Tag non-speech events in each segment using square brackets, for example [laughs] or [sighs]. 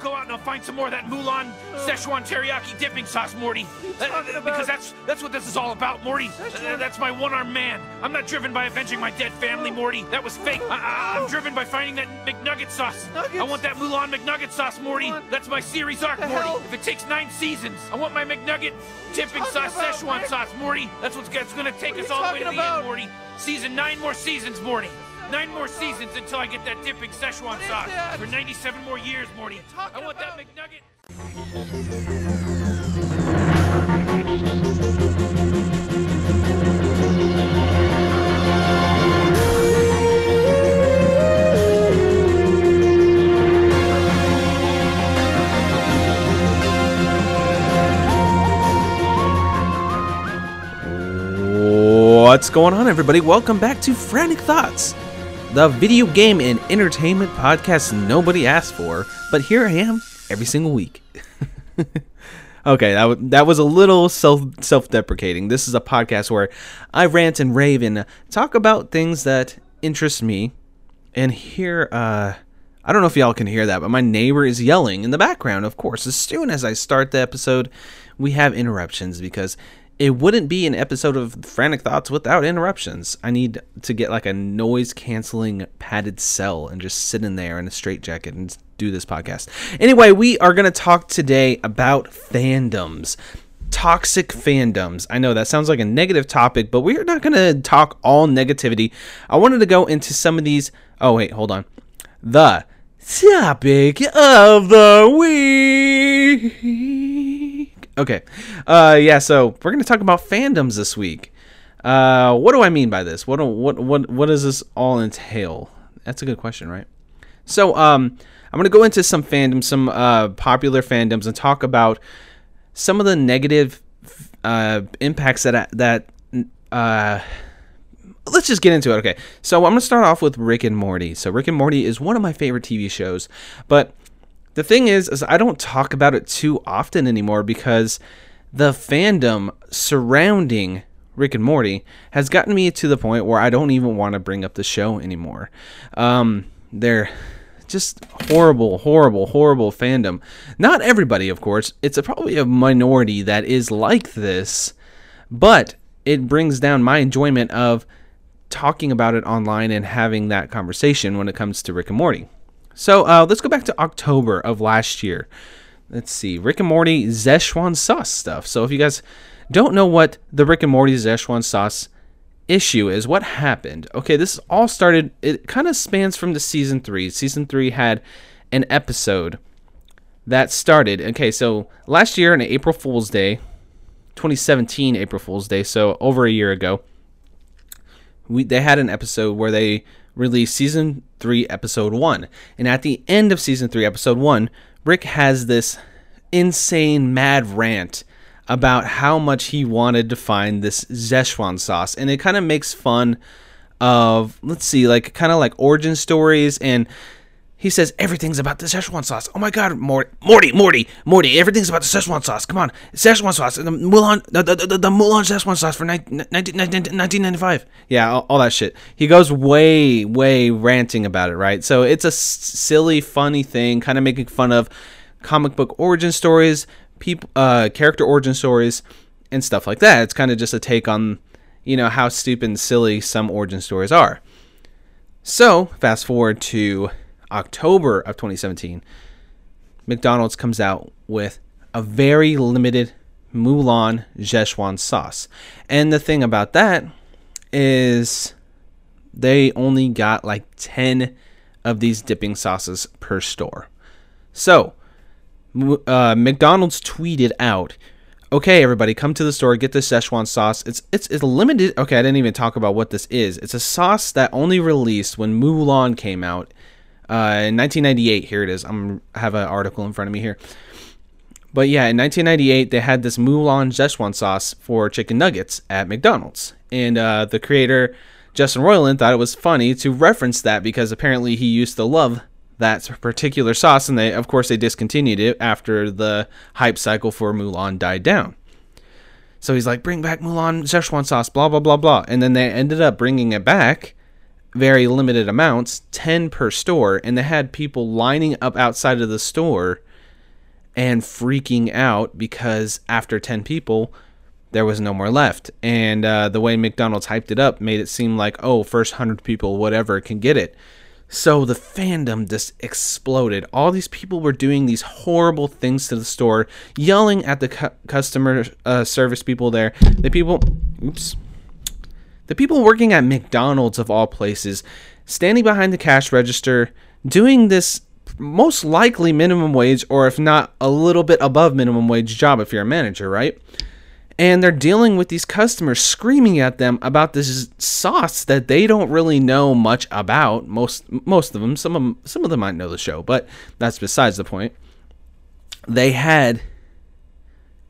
go out and I'll find some more of that Mulan Szechuan teriyaki dipping sauce, Morty. Uh, because that's that's what this is all about, Morty. Uh, that's my one-armed man. I'm not driven by avenging my dead family, Morty. That was fake. I, am driven by finding that McNugget sauce. Nuggets? I want that Mulan McNugget sauce, Morty. That's my series arc, Morty. hell? If it takes nine seasons, I want my McNugget dipping sauce about, Szechuan Rick? sauce, Morty. That's what's that's gonna take What us all the way to talking the about? end, Morty. Season nine more seasons, Morty. Nine more seasons until I get that dipping Szechuan is sauce. For 97 more years, Morty. talking I want about? that McNugget. What's going on, everybody? Welcome back to Frantic Thoughts, the video game and entertainment podcast nobody asked for, but here I am every single week. [laughs] okay, that, w- that was a little self self deprecating. This is a podcast where I rant and rave and talk about things that interest me. And here, uh, I don't know if y'all can hear that, but my neighbor is yelling in the background, of course. As soon as I start the episode, we have interruptions because it wouldn't be an episode of Frantic Thoughts without interruptions. I need to get like a noise canceling padded cell and just sit in there in a straitjacket and do this podcast. Anyway, we are going to talk today about fandoms. Toxic fandoms. I know that sounds like a negative topic, but we're not going to talk all negativity. I wanted to go into some of these. Oh, wait, hold on. The topic of the week. Okay. Uh yeah, so we're going to talk about fandoms this week. Uh what do I mean by this? What what what what does this all entail? That's a good question, right? So um I'm going to go into some fandoms, some uh popular fandoms and talk about some of the negative uh impacts that that uh let's just get into it. Okay, so I'm gonna start off with Rick and Morty. So Rick and Morty is one of my favorite TV shows, but the thing is, is I don't talk about it too often anymore because the fandom surrounding Rick and Morty has gotten me to the point where I don't even want to bring up the show anymore. Um, they're just horrible, horrible, horrible fandom. Not everybody, of course. It's a, probably a minority that is like this, but it brings down my enjoyment of talking about it online and having that conversation when it comes to Rick and Morty. So uh, let's go back to October of last year. Let's see, Rick and Morty Szechuan sauce stuff. So if you guys don't know what the Rick and Morty Szechuan sauce issue is, what happened? Okay, this all started. It kind of spans from the season three. Season three had an episode that started. Okay, so last year on April Fool's Day, 2017 April Fool's Day, so over a year ago, we they had an episode where they released season three, episode one, and at the end of season three, episode one, Rick has this insane mad rant about how much he wanted to find this Szechuan sauce, and it kind of makes fun of let's see, like kind of like origin stories and. He says everything's about the Szechuan sauce. Oh my God, Morty, Morty, Morty, Morty! Everything's about the Szechuan sauce. Come on, Szechuan sauce. The Mulan, the the, the, the Mulan Szechuan sauce for 19, 1995. Yeah, all, all that shit. He goes way, way ranting about it, right? So it's a s- silly, funny thing, kind of making fun of comic book origin stories, people, uh, character origin stories, and stuff like that. It's kind of just a take on, you know, how stupid and silly some origin stories are. So, fast forward to October of 2017, McDonald's comes out with a very limited Mulan Szechuan sauce. And the thing about that is they only got like 10 of these dipping sauces per store. So, uh, McDonald's tweeted out, "Okay, everybody, come to the store, get this Szechuan sauce. It's it's it's limited. Okay, I didn't even talk about what this is. It's a sauce that only released when Mulan came out uh, in 1998. Here it is. I'm I have an article in front of me here. But yeah, in 1998, they had this Mulan Szechuan sauce for chicken nuggets at McDonald's, and uh, the creator Justin Roiland thought it was funny to reference that because apparently he used to love that particular sauce, and they, of course, they discontinued it after the hype cycle for Mulan died down. So he's like, bring back Mulan Szechuan sauce, blah blah blah blah, and then they ended up bringing it back, very limited amounts, ten per store, and they had people lining up outside of the store and freaking out because after 10 people, there was no more left. And uh, the way McDonald's hyped it up made it seem like, oh, first 100 people, whatever, can get it. So the fandom just exploded. All these people were doing these horrible things to the store, yelling at the cu- customer uh, service people there. The people, oops, the people working at McDonald's of all places, standing behind the cash register, doing this most likely minimum wage, or if not a little bit above minimum wage job if you're a manager, right? and they're dealing with these customers screaming at them about this sauce that they don't really know much about. Most most of them, some of them, some of them might know the show, but that's besides the point. They had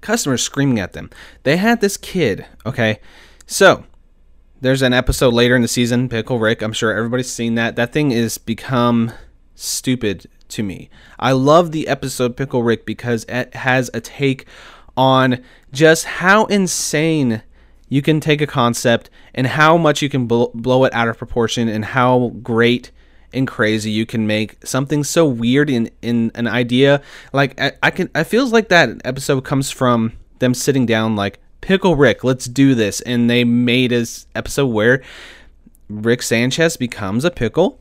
customers screaming at them. They had this kid, okay? So, there's an episode later in the season, Pickle Rick. I'm sure everybody's seen that. That thing is become stupid to me. I love the episode Pickle Rick because it has a take on just how insane you can take a concept and how much you can bl- blow it out of proportion and how great and crazy you can make something so weird in in an idea like I, I can I feels like that episode comes from them sitting down like pickle rick let's do this. And they made this episode where rick sanchez becomes a pickle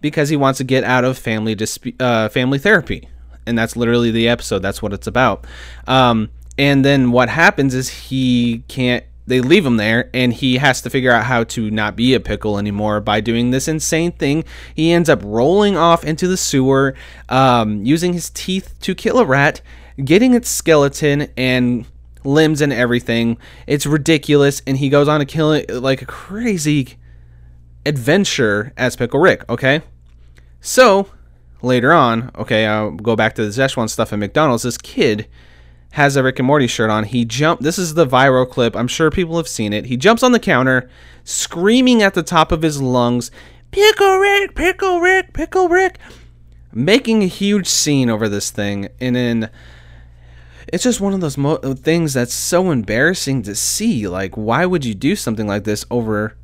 because he wants to get out of family disp- uh, family therapy. And that's literally the episode. That's what it's about. Um, and then what happens is he can't they leave him there and he has to figure out how to not be a pickle anymore by doing this insane thing. He ends up rolling off into the sewer um, using his teeth to kill a rat getting its skeleton and limbs and everything it's ridiculous and he goes on to kill it like a crazy adventure as pickle rick okay so later on okay i'll go back to the szechuan stuff at mcdonald's this kid has a Rick and Morty shirt on. He jumped. This is the viral clip. I'm sure people have seen it. He jumps on the counter, screaming at the top of his lungs, "Pickle Rick! Pickle Rick! Pickle Rick!" Making a huge scene over this thing, and then it's just one of those mo- things that's so embarrassing to see. Like, why would you do something like this over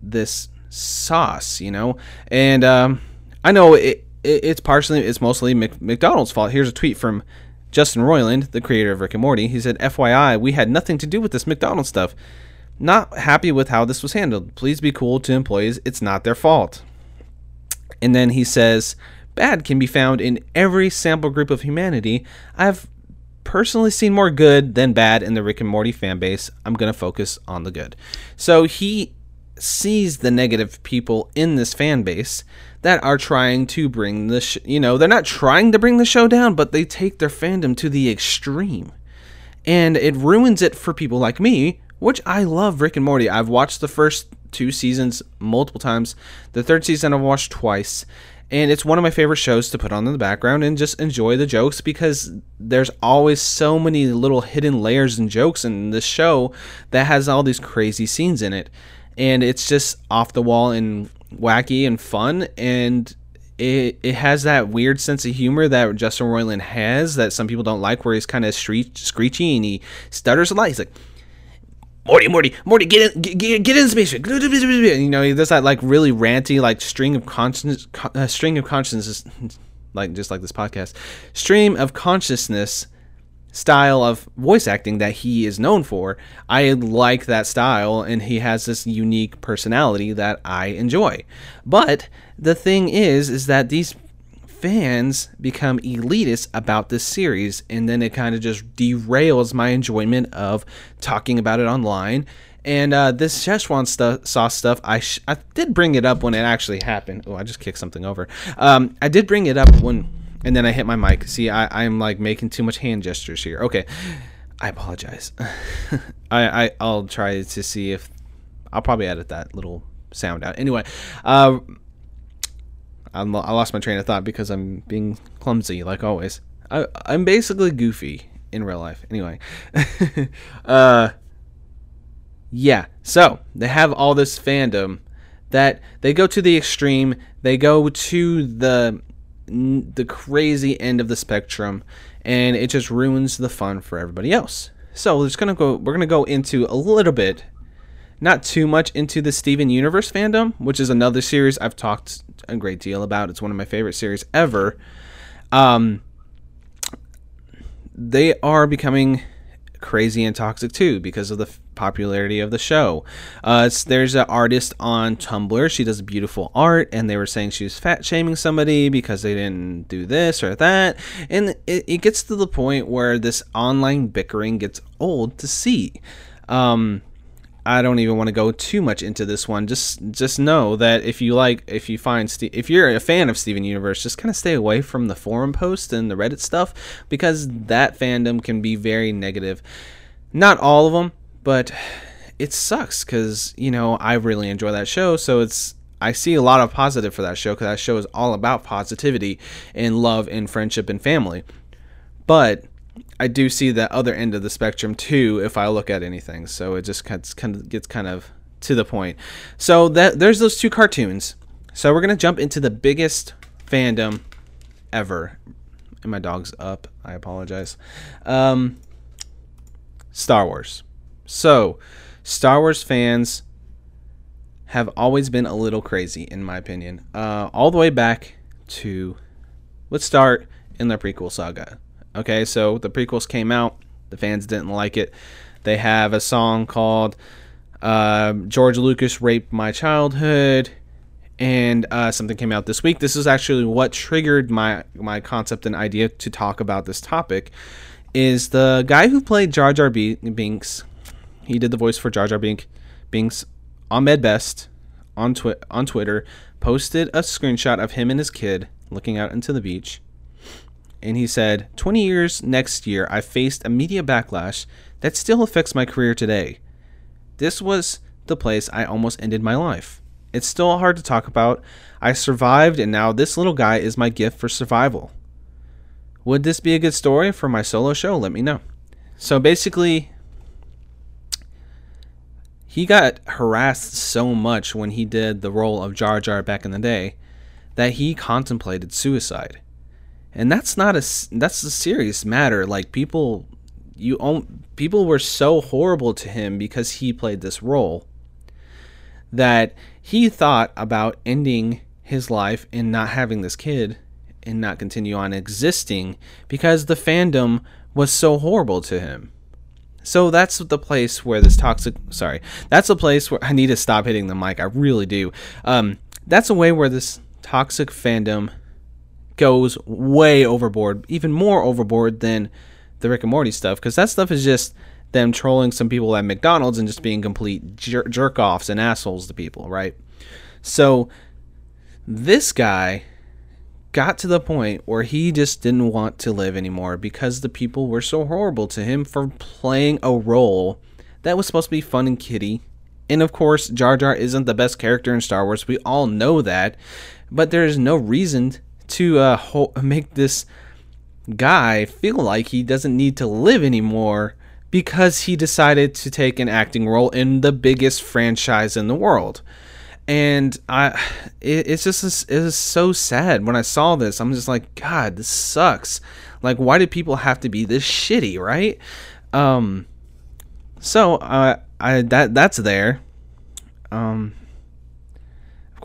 this sauce? You know, and um, I know it, it, It's partially, it's mostly McDonald's fault. Here's a tweet from Justin Roiland, the creator of Rick and Morty, he said, FYI, we had nothing to do with this McDonald's stuff. Not happy with how this was handled. Please be cool to employees. It's not their fault. And then he says, Bad can be found in every sample group of humanity. I've personally seen more good than bad in the Rick and Morty fan base. I'm going to focus on the good. So he sees the negative people in this fan base that are trying to bring the sh- you know they're not trying to bring the show down but they take their fandom to the extreme and it ruins it for people like me which I love Rick and Morty I've watched the first two seasons multiple times the third season I've watched twice and it's one of my favorite shows to put on in the background and just enjoy the jokes because there's always so many little hidden layers and jokes in this show that has all these crazy scenes in it and it's just off the wall and wacky and fun and it, it has that weird sense of humor that Justin Roiland has that some people don't like, where he's kind of screechy and he stutters a lot. He's like, Morty, Morty, Morty, get in, get, get in the space. You know, he does that like really ranty, like string of consciousness, uh, string of consciousness, like just like this podcast, stream of consciousness style of voice acting that he is known for. I like that style, and he has this unique personality that I enjoy. But the thing is, is that these fans become elitist about this series, and then it kind of just derails my enjoyment of talking about it online. And uh, this Szechuan stuff, sauce stuff, I sh- I did bring it up when it actually happened. Oh, I just kicked something over. Um, I did bring it up when and then I hit my mic. See, I, I'm like making too much hand gestures here. Okay, I apologize. [laughs] I, I I'll try to see if I'll probably edit that little sound out. Anyway, uh, I lost my train of thought because I'm being clumsy like always. I, I'm basically goofy in real life. Anyway, [laughs] uh, yeah. So they have all this fandom that they go to the extreme. They go to the the crazy end of the spectrum and it just ruins the fun for everybody else. So we're just gonna go we're gonna go into a little bit, not too much into the Steven Universe fandom, which is another series I've talked a great deal about. It's one of my favorite series ever. Um they are becoming crazy and toxic too because of the popularity of the show. Uh, there's an artist on Tumblr. She does beautiful art, and they were saying she was fat shaming somebody because they didn't do this or that. And it, it gets to the point where this online bickering gets old to see. Um, I don't even want to go too much into this one. Just just know that if you like, if you find, if you're a fan of Steven Universe, just kind of stay away from the forum posts and the Reddit stuff because that fandom can be very negative. Not all of them, but it sucks because you know I really enjoy that show. So it's I see a lot of positive for that show because that show is all about positivity and love and friendship and family. But I do see the other end of the spectrum too if I look at anything. So it just kind of gets kind of to the point. So that there's those two cartoons. So we're gonna jump into the biggest fandom ever. And my dog's up. I apologize. Um, Star Wars. So, Star Wars fans have always been a little crazy, in my opinion. Uh, all the way back to, let's start in the prequel saga. Okay, so the prequels came out, the fans didn't like it. They have a song called uh, George Lucas Raped My Childhood, and uh, something came out this week. This is actually what triggered my, my concept and idea to talk about this topic. Is the guy who played Jar Jar Binks? He did the voice for Jar Jar Bink, Binks. Ahmed Best on twi- on Twitter posted a screenshot of him and his kid looking out into the beach and he said, 20 years next year, I faced a media backlash that still affects my career today. This was the place I almost ended my life. It's still hard to talk about. I survived, and now this little guy is my gift for survival. Would this be a good story for my solo show? Let me know. So basically, he got harassed so much when he did the role of Jar Jar back in the day that he contemplated suicide and that's not a that's a serious matter. Like people you own people were so horrible to him because he played this role that he thought about ending his life and not having this kid and not continue on existing because the fandom was so horrible to him. So that's the place where this toxic sorry that's the place where i need to stop hitting the mic i really do. Um, that's a way where this toxic fandom goes way overboard, even more overboard than the Rick and Morty stuff, because that stuff is just them trolling some people at McDonald's and just being complete jer- jerk offs and assholes to people, right? So this guy got to the point where he just didn't want to live anymore because the people were so horrible to him for playing a role that was supposed to be fun and kitty. And of course, Jar Jar isn't the best character in Star Wars. We all know that. But there's no reason to uh, ho- make this guy feel like he doesn't need to live anymore because he decided to take an acting role in the biggest franchise in the world. And I, it, it's just it was so sad when I saw this. I'm just like, God, this sucks. Like, why do people have to be this shitty, right? Um, so uh, I that that's there. Um,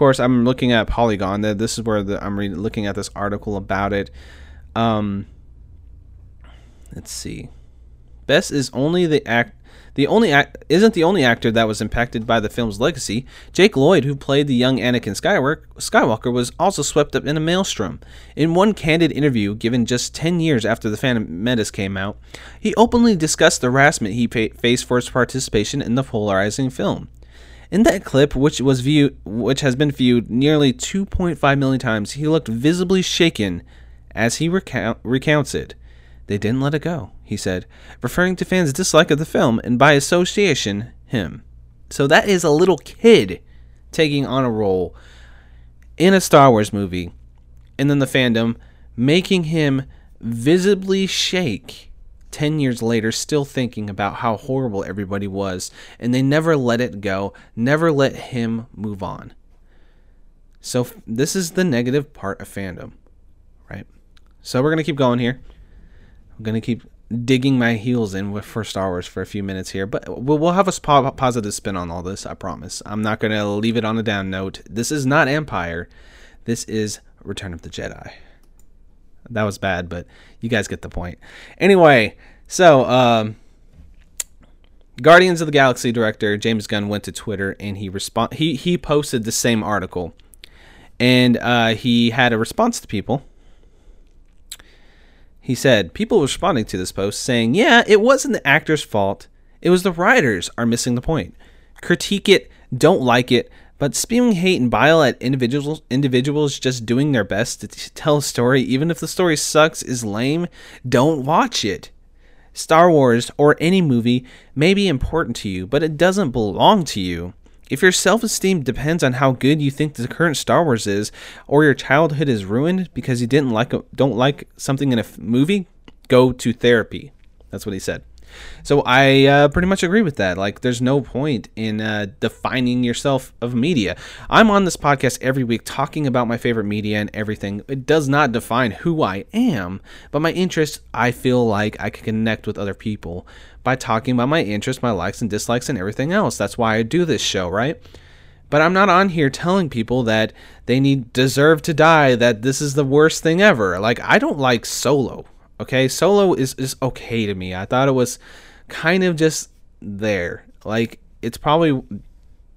course, I'm looking at Polygon. This is where the, I'm looking at this article about it. Um, let's see. Best is only the act. The only act isn't the only actor that was impacted by the film's legacy. Jake Lloyd, who played the young Anakin Skywalker, was also swept up in a maelstrom. In one candid interview given just 10 years after The Phantom Menace came out, he openly discussed the harassment he faced for his participation in the polarizing film. In that clip, which was viewed, which has been viewed nearly 2.5 million times, he looked visibly shaken as he recount, recounts it. They didn't let it go, he said, referring to fans' dislike of the film and by association, him. So that is a little kid taking on a role in a Star Wars movie, and then the fandom making him visibly shake 10 years later still thinking about how horrible everybody was, and they never let it go, never let him move on. So, this is the negative part of fandom, right? So, we're going to keep going here. I'm going to keep digging my heels in with for Star Wars for a few minutes here, but we'll, we'll have a positive spin on all this, I promise. I'm not going to leave it on a down note. This is not Empire, this is Return of the Jedi. That was bad, but you guys get the point. Anyway, so um, Guardians of the Galaxy director James Gunn went to Twitter and he respond he he posted the same article, and uh, he had a response to people. He said people responding to this post saying, "Yeah, it wasn't the actor's fault. It was the writers are missing the point. Critique it, don't like it, but spewing hate and bile at individuals individuals just doing their best to t- tell a story, even if the story sucks, is lame. Don't watch it." Star Wars or any movie may be important to you, but it doesn't belong to you. If your self esteem depends on how good you think the current Star Wars is, or your childhood is ruined because you didn't like a, don't like something in a f- movie, go to therapy. That's what he said. So I uh, pretty much agree with that. Like, there's no point in uh, defining yourself of media. I'm on this podcast every week talking about my favorite media and everything. It does not define who I am, but my interests, I feel like I can connect with other people by talking about my interests, my likes and dislikes, and everything else. That's why I do this show, right? But I'm not on here telling people that they need deserve to die, that this is the worst thing ever. Like I don't like solo. Okay, Solo is is okay to me. I thought it was kind of just there. Like it's probably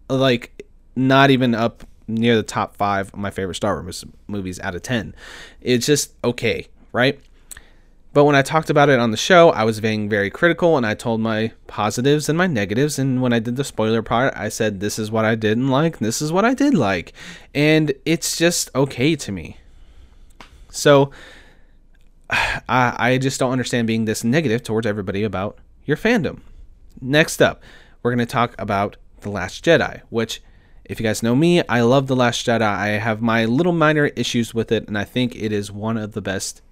like not even up near the top five of my favorite Star Wars movies out of ten. It's just okay, right? But when I talked about it on the show, I was being very critical and I told my positives and my negatives. And when I did the spoiler part, I said, this is what I didn't like, this is what I did like. And it's just okay to me. So [sighs] I, I just don't understand being this negative towards everybody about your fandom. Next up, we're going to talk about The Last Jedi, which, if you guys know me, I love The Last Jedi. I have my little minor issues with it, and I think it is one of the best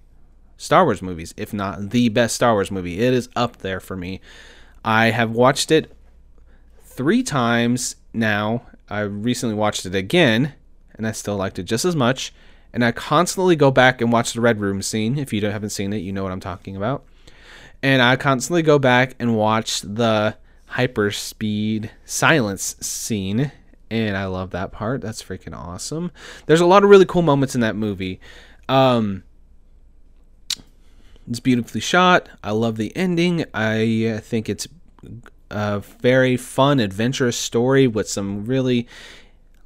Star Wars movies, if not the best Star Wars movie. It is up there for me. I have watched it three times now. I recently watched it again, and I still liked it just as much and I constantly go back and watch the Red Room scene. If you haven't seen it, you know what I'm talking about. And I constantly go back and watch the hyperspeed silence scene. And I love that part. That's freaking awesome. There's a lot of really cool moments in that movie. Um, it's beautifully shot. I love the ending. I think it's a very fun, adventurous story with some really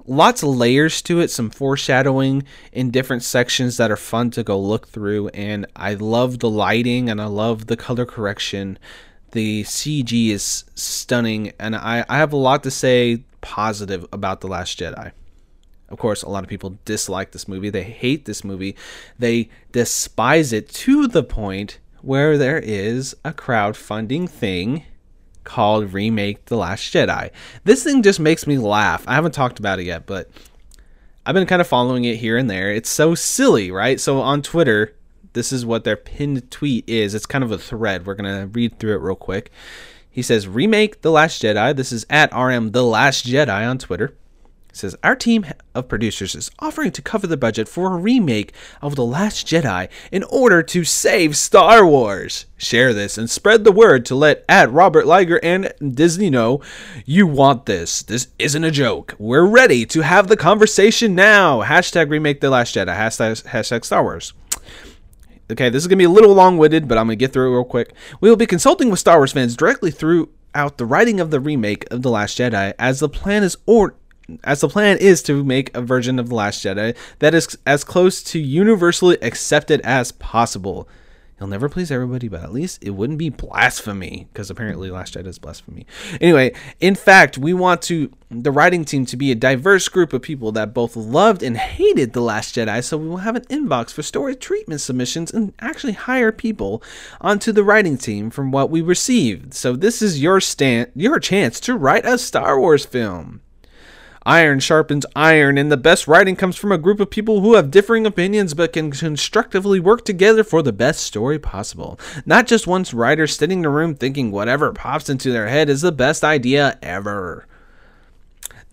lots of layers to it, some foreshadowing in different sections that are fun to go look through. And I love the lighting and I love the color correction. The CG is stunning, and I, I have a lot to say positive about The Last Jedi. Of course, a lot of people dislike this movie. They hate this movie. They despise it to the point where there is a crowdfunding thing called Remake The Last Jedi. This thing just makes me laugh. I haven't talked about it yet, but I've been kind of following it here and there. It's so silly, right? So on Twitter, this is what their pinned tweet is. It's kind of a thread. We're going to read through it real quick. He says, Remake The Last Jedi. This is at RM The Last Jedi on Twitter says our team of producers is offering to cover the budget for a remake of The Last Jedi in order to save Star Wars. Share this and spread the word to let at Robert Iger and Disney know you want this. This isn't a joke. We're ready to have the conversation now. Hashtag remake The Last Jedi. Hashtag, hashtag Star Wars. Okay, this is going to be a little long winded, but I'm going to get through it real quick. We will be consulting with Star Wars fans directly throughout the writing of the remake of The Last Jedi as the plan is or as the plan is to make a version of The Last Jedi that is as close to universally accepted as possible. He'll never please everybody, but at least it wouldn't be blasphemy, because apparently Last Jedi is blasphemy. Anyway, in fact, we want to the writing team to be a diverse group of people that both loved and hated The Last Jedi, so we will have an inbox for story treatment submissions and actually hire people onto the writing team from what we received. So this is your stand your chance to write a Star Wars film. Iron sharpens iron, and the best writing comes from a group of people who have differing opinions but can constructively work together for the best story possible. Not just one writer sitting in a room thinking whatever pops into their head is the best idea ever.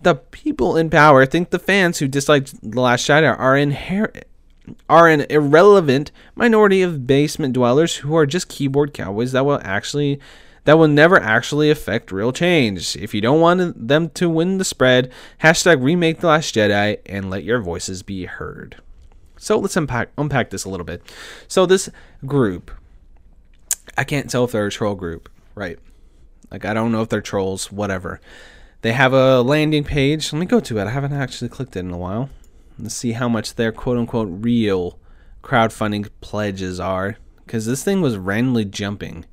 The people in power think the fans who disliked The Last Jedi are inherent are an irrelevant minority of basement dwellers who are just keyboard cowboys that will actually that will never actually affect real change. If you don't want them to win the spread, hashtag remake The Last Jedi and let your voices be heard. So let's unpack unpack this a little bit. So this group, I can't tell if they're a troll group, right? Like I don't know if they're trolls, whatever. They have a landing page. Let me go to it. I haven't actually clicked it in a while. Let's see how much their quote unquote real crowdfunding pledges are. Because this thing was randomly jumping.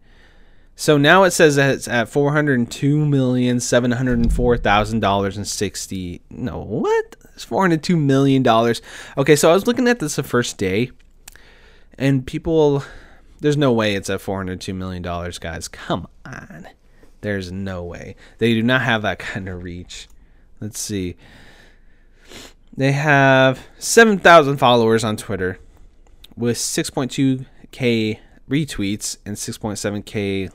So now it says that it's at four hundred two million seven hundred four thousand dollars and sixty. No, what? It's four hundred two million dollars. Okay, so I was looking at this the first day, and people, there's no way it's at four hundred two million dollars, guys. Come on, there's no way they do not have that [laughs] kind of reach. Let's see. They have seven thousand followers on Twitter, with six point two k retweets and six point seven k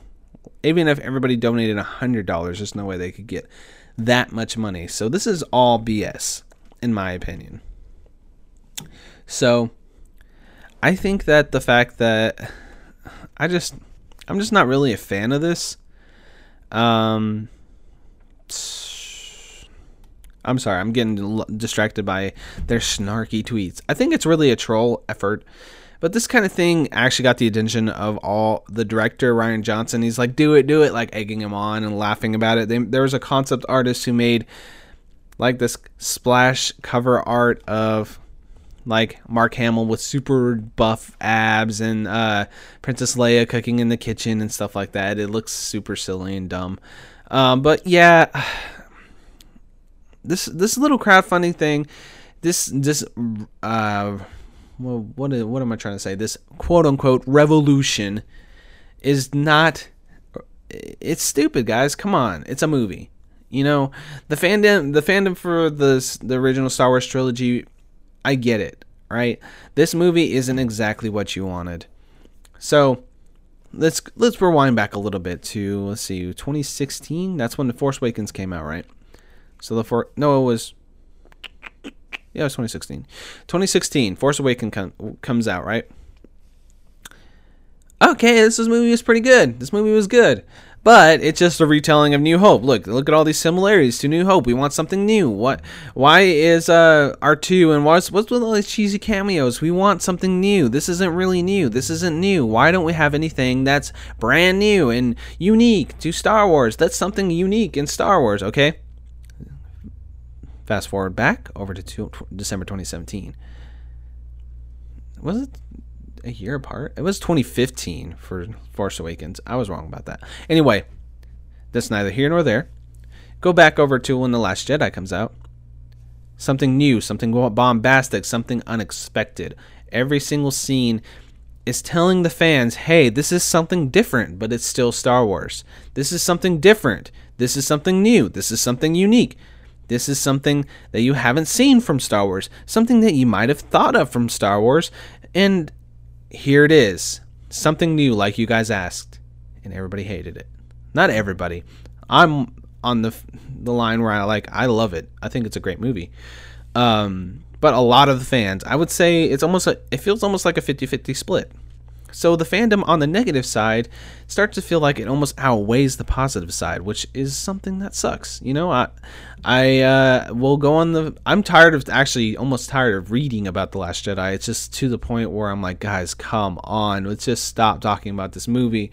even if everybody donated $100, there's no way they could get that much money. So this is all BS, in my opinion. So I think that the fact that I just, I'm just not really a fan of this. Um, I'm sorry, I'm getting distracted by their snarky tweets. I think it's really a troll effort but this kind of thing actually got the attention of all the director Rian Johnson. He's like, "Do it, do it!" Like egging him on and laughing about it. They, there was a concept artist who made like this splash cover art of like Mark Hamill with super buff abs and uh, Princess Leia cooking in the kitchen and stuff like that. It looks super silly and dumb. Um, but yeah, [sighs] this this little crowdfunding thing, this this uh, well, what is, what am I trying to say? This quote unquote revolution is not. It's stupid, guys. Come on, it's a movie. You know, the fandom the fandom for the the original Star Wars trilogy. I get it, right? This movie isn't exactly what you wanted. So let's let's rewind back a little bit to let's see 2016 that's when the force awakens came out right so the for no it was yeah, it was 2016. 2016, Force Awakens com- comes out, right? Okay, this movie was pretty good. This movie was good. But it's just a retelling of New Hope. Look, look at all these similarities to New Hope. We want something new. What? Why is uh R2 and what's what's with all these cheesy cameos? We want something new. This isn't really new. This isn't new. Why don't we have anything that's brand new and unique to Star Wars? That's something unique in Star Wars, okay? Fast forward back over to two, December 2017. Was it a year apart? It was 2015 for Force Awakens. I was wrong about that. Anyway, that's neither here nor there. Go back over to when The Last Jedi comes out. Something new, something bombastic, something unexpected. Every single scene is telling the fans, hey, this is something different, but it's still Star Wars. This is something different. This is something new. This is something unique. This is something that you haven't seen from Star Wars, something that you might have thought of from Star Wars, and here it is. Something new, like you guys asked, and everybody hated it. Not everybody. I'm on the the line where I like I love it. I think it's a great movie. Um, but a lot of the fans, I would say it's almost it feels almost like a 50-50 split. So the fandom on the negative side starts to feel like it almost outweighs the positive side, which is something that sucks. You know, I I uh, will go on the. I'm tired of actually almost tired of reading about the Last Jedi. It's just to the point where I'm like, guys, come on, let's just stop talking about this movie.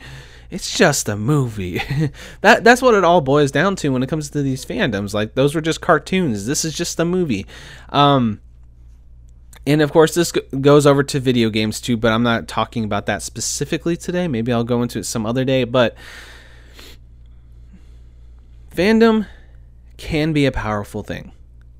It's just a movie. [laughs] that that's what it all boils down to when it comes to these fandoms. Like those were just cartoons. This is just a movie. Um, and of course, this goes over to video games too, but I'm not talking about that specifically today. Maybe I'll go into it some other day. But fandom can be a powerful thing.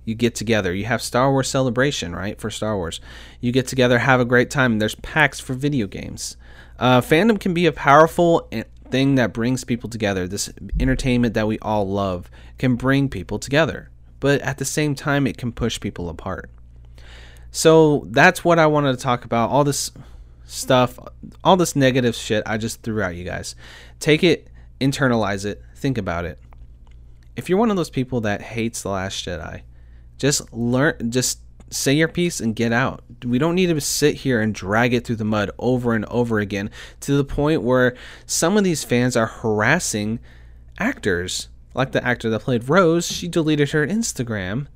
You get together, you have Star Wars Celebration, right? For Star Wars. You get together, have a great time. There's PAX for video games. Uh, fandom can be a powerful thing that brings people together. This entertainment that we all love can bring people together. But at the same time, it can push people apart. So that's what I wanted to talk about. All this stuff, all this negative shit I just threw at you guys. Take it, internalize it, think about it. If you're one of those people that hates The Last Jedi, just learn, just say your piece and get out. We don't need to sit here and drag it through the mud over and over again to the point where some of these fans are harassing actors. Like the actor that played Rose, she deleted her Instagram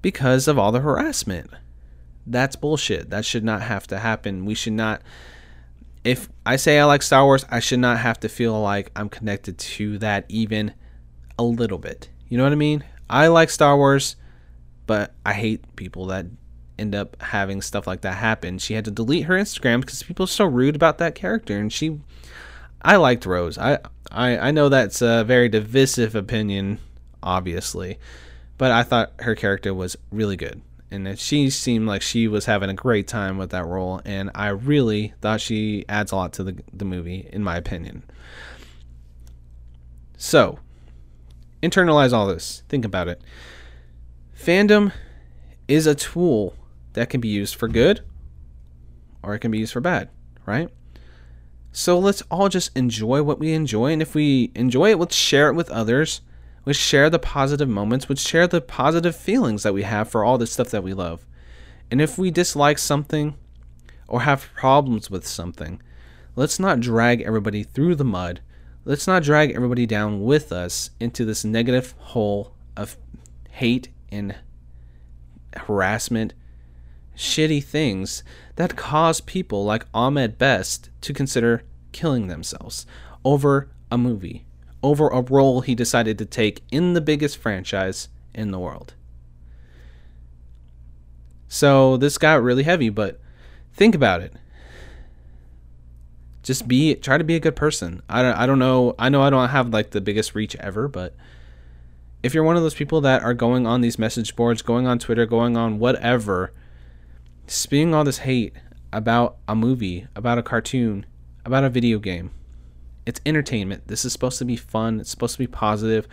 because of all the harassment That's bullshit. That should not have to happen. We should not if I say I like Star Wars, I should not have to feel like I'm connected to that even a little bit. You know what I mean? I like Star Wars, but I hate people that end up having stuff like that happen. She had to delete her Instagram because people are so rude about that character, and she. I liked Rose. I I, I know that's a very divisive opinion, obviously, but I thought her character was really good and she seemed like she was having a great time with that role and i really thought she adds a lot to the, the movie in my opinion. So internalize all this. Think about it. Fandom is a tool that can be used for good or it can be used for bad right? So let's all just enjoy what we enjoy and if we enjoy it let's share it with others Let's share the positive moments, Let's share the positive feelings that we have for all the stuff that we love. And if we dislike something or have problems with something, let's not drag everybody through the mud. Let's not drag everybody down with us into this negative hole of hate and harassment, shitty things that cause people like Ahmed Best to consider killing themselves over a movie over a role he decided to take in the biggest franchise in the world. So this got really heavy, but think about it. Just be try to be a good person. I don't I don't know. I know I don't have like the biggest reach ever, but if you're one of those people that are going on these message boards, going on Twitter, going on whatever, spewing all this hate about a movie, about a cartoon, about a video game, it's entertainment. This is supposed to be fun. It's supposed to be positive.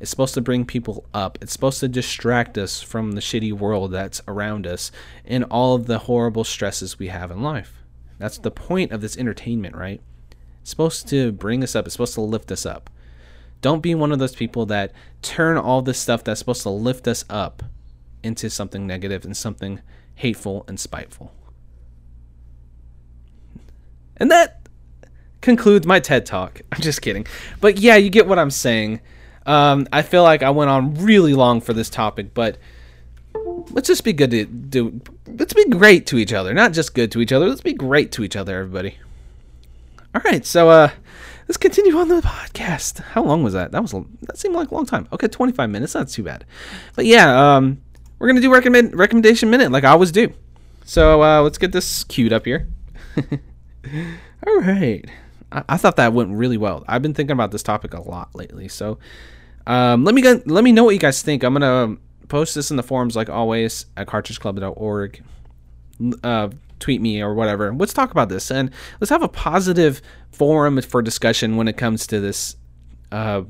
It's supposed to bring people up. It's supposed to distract us from the shitty world that's around us and all of the horrible stresses we have in life. That's the point of this entertainment, right? It's supposed to bring us up. It's supposed to lift us up. Don't be one of those people that turn all this stuff that's supposed to lift us up into something negative and something hateful and spiteful. And that concludes my TED talk. [laughs] I'm just kidding. But yeah, you get what I'm saying. Um, I feel like I went on really long for this topic, but let's just be good to do. Let's be great to each other, not just good to each other. Let's be great to each other, everybody. All right, so uh, let's continue on the podcast. How long was that? That was that seemed like a long time. Okay, 25 minutes. Not too bad. But yeah, um, we're gonna do recommend recommendation minute like I always do. So uh, let's get this queued up here. [laughs] All right. I, I thought that went really well. I've been thinking about this topic a lot lately. So um, let me get, let me know what you guys think. I'm gonna post this in the forums like always at cartridgeclub.org. Uh, tweet me or whatever. Let's talk about this and let's have a positive forum for discussion when it comes to this uh,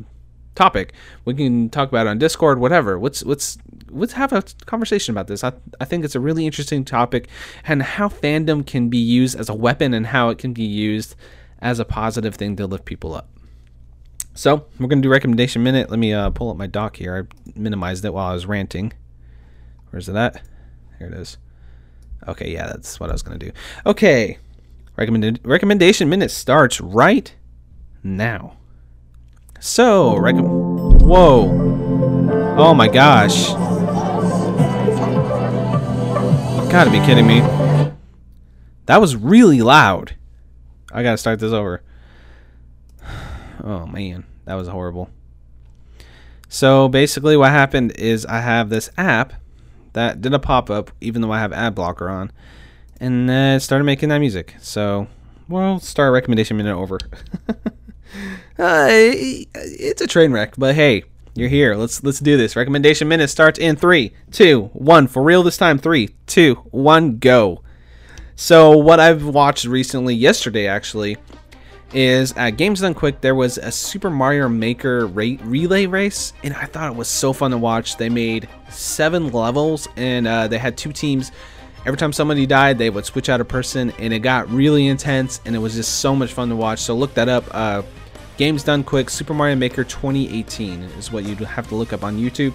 topic. We can talk about it on Discord, whatever. Let's let's let's have a conversation about this. I I think it's a really interesting topic and how fandom can be used as a weapon and how it can be used as a positive thing to lift people up. So we're gonna do recommendation minute. Let me uh, pull up my doc here. I minimized it while I was ranting. Where's it at? Here it is. Okay, yeah, that's what I was gonna do. Okay, recommended recommendation minute starts right now. So, rec- whoa, oh my gosh, gotta be kidding me. That was really loud. I gotta start this over. [sighs] Oh man, that was horrible. So basically, what happened is I have this app that did a pop up, even though I have ad blocker on, and it started making that music. So, well, start recommendation minute over. [laughs] uh, it's a train wreck, but hey, you're here. Let's let's do this. Recommendation minute starts in three, two, one. For real this time. Three, two, one, go. So what I've watched recently, yesterday actually, is at Games Done Quick there was a Super Mario Maker relay race, and I thought it was so fun to watch. They made seven levels, and uh, they had two teams. Every time somebody died, they would switch out a person, and it got really intense, and it was just so much fun to watch. So look that up. Uh, Games Done Quick Super Mario Maker 2018 is what you'd have to look up on YouTube.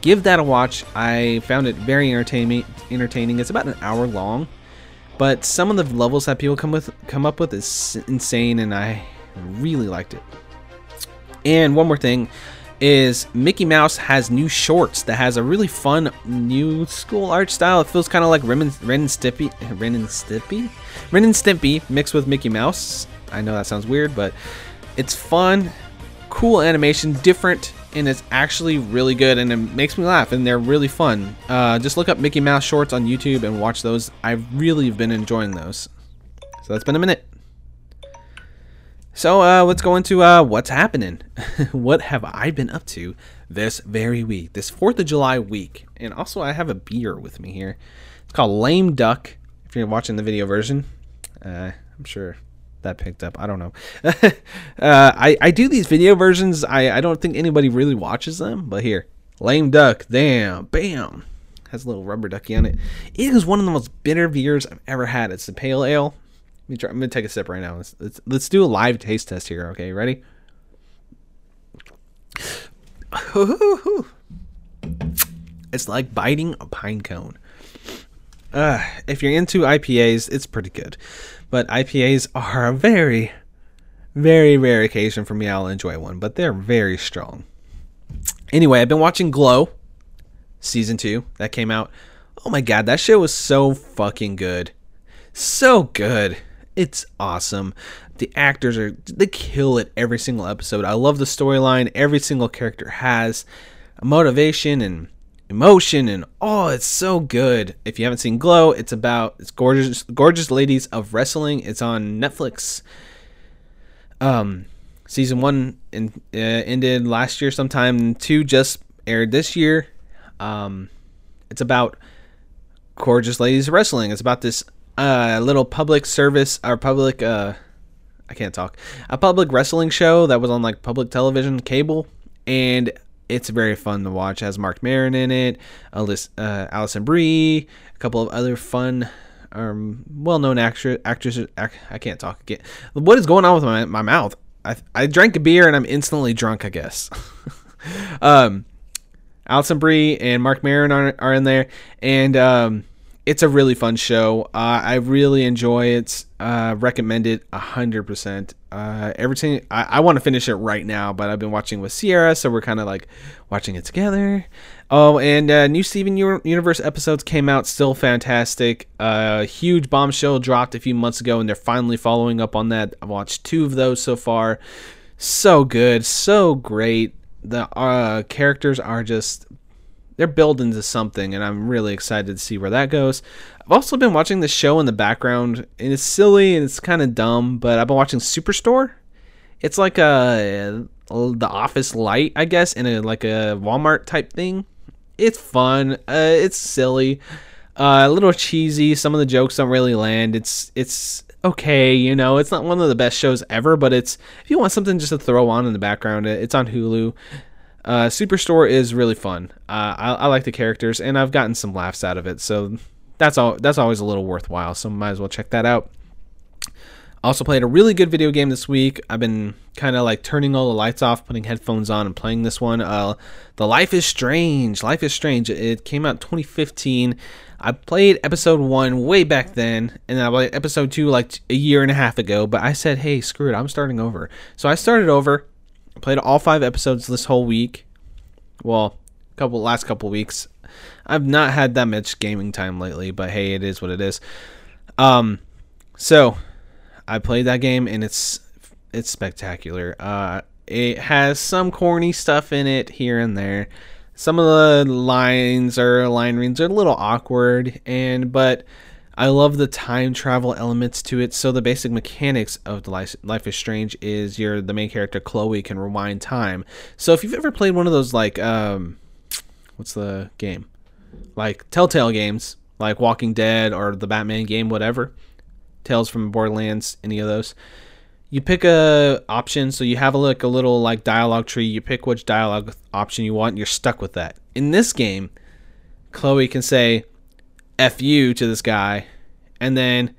Give that a watch. I found it very entertaining. Entertaining. It's about an hour long but some of the levels that people come with come up with is insane, and I really liked it. And one more thing, is Mickey Mouse has new shorts that has a really fun new school art style. It feels kind of like Ren and, Ren and Stimpy, [laughs] Ren and Stimpy, Ren and Stimpy mixed with Mickey Mouse. I know that sounds weird, but it's fun, cool animation, different, and it's actually really good, and it makes me laugh, and they're really fun. Uh, just look up Mickey Mouse shorts on YouTube and watch those. I've really been enjoying those. So that's been a minute. So uh, let's go into uh, what's happening. [laughs] what have I been up to this very week, this 4th of July week? And also, I have a beer with me here. It's called Lame Duck, if you're watching the video version. Uh, I'm sure that picked up. I don't know. [laughs] uh, I, I do these video versions. I, I don't think anybody really watches them, but here. Lame Duck, damn, bam. Has a little rubber ducky on it. It is one of the most bitter beers I've ever had. It's a pale ale Let me try. I'm gonna take a sip right now. Let's, let's let's do a live taste test here. Okay, ready? [laughs] It's like biting a pine cone. Uh, if you're into IPAs, it's pretty good. But IPAs are a very, very rare occasion for me. I'll enjoy one, but they're very strong. Anyway, I've been watching Glow, season two that came out. Oh my god, that show was so fucking good. So good. It's awesome. The actors are they kill it every single episode. I love the storyline every single character has motivation and emotion and oh it's so good. If you haven't seen glow it's about it's gorgeous gorgeous ladies of wrestling. It's on netflix. Um season one in, uh, ended last year sometime. Two just aired this year. Um it's about gorgeous ladies of wrestling. It's about this a little public service or public uh I can't talk. A public wrestling show that was on like public television, cable, and it's very fun to watch. It has Marc Maron in it, Alice, uh, Alison Brie, a couple of other fun, um, well-known actors. Actresses. Act, I can't talk again. What is going on with my my mouth? I I drank a beer and I'm instantly drunk. I guess. [laughs] um, Alison Brie and Marc Maron are, are in there, and um, it's a really fun show. Uh, I really enjoy it. Uh, recommend it hundred uh, percent. Everything I, I want to finish it right now, but I've been watching with Sierra, so we're kind of like watching it together. Oh, and uh, new Steven Universe episodes came out, still fantastic. A uh, huge bombshell dropped a few months ago, and they're finally following up on that. I've watched two of those so far. So good, so great. The uh, characters are just they're building to something, and I'm really excited to see where that goes. I've also been watching the show in the background, and it's silly and it's kind of dumb, but I've been watching Superstore. It's like a, a the Office Light, I guess, in a like a Walmart type thing. It's fun. Uh, it's silly. Uh, a little cheesy. Some of the jokes don't really land. It's it's okay, you know. It's not one of the best shows ever, but it's if you want something just to throw on in the background, it's on Hulu. Uh, Superstore is really fun. Uh, I, I, like the characters, and I've gotten some laughs out of it, so that's all. That's always a little worthwhile. So might as well check that out. Also played a really good video game this week. I've been kind of like turning all the lights off, putting headphones on, and playing this one. Uh, the Life is Strange. Life is Strange. It came out 2015. I played episode one way back then, and then I played episode two like a year and a half ago. But I said, "Hey, screw it, I'm starting over." So I started over played all five episodes this whole week. Well, couple last couple weeks. I've not had that much gaming time lately, but hey, it is what it is. Um, so I played that game and it's it's spectacular. Uh, it has some corny stuff in it here and there. Some of the lines or line reads are a little awkward, and but I love the time travel elements to it. So the basic mechanics of the Life, is Strange is you're the main character Chloe can rewind time. So if you've ever played one of those like um, what's the game? Like Telltale games, like Walking Dead or the Batman game, whatever. Tales from Borderlands, any of those. You pick a option, so you have a like a little like dialogue tree. You pick which dialogue option you want. And you're stuck with that. In this game, Chloe can say, F you to this guy, and then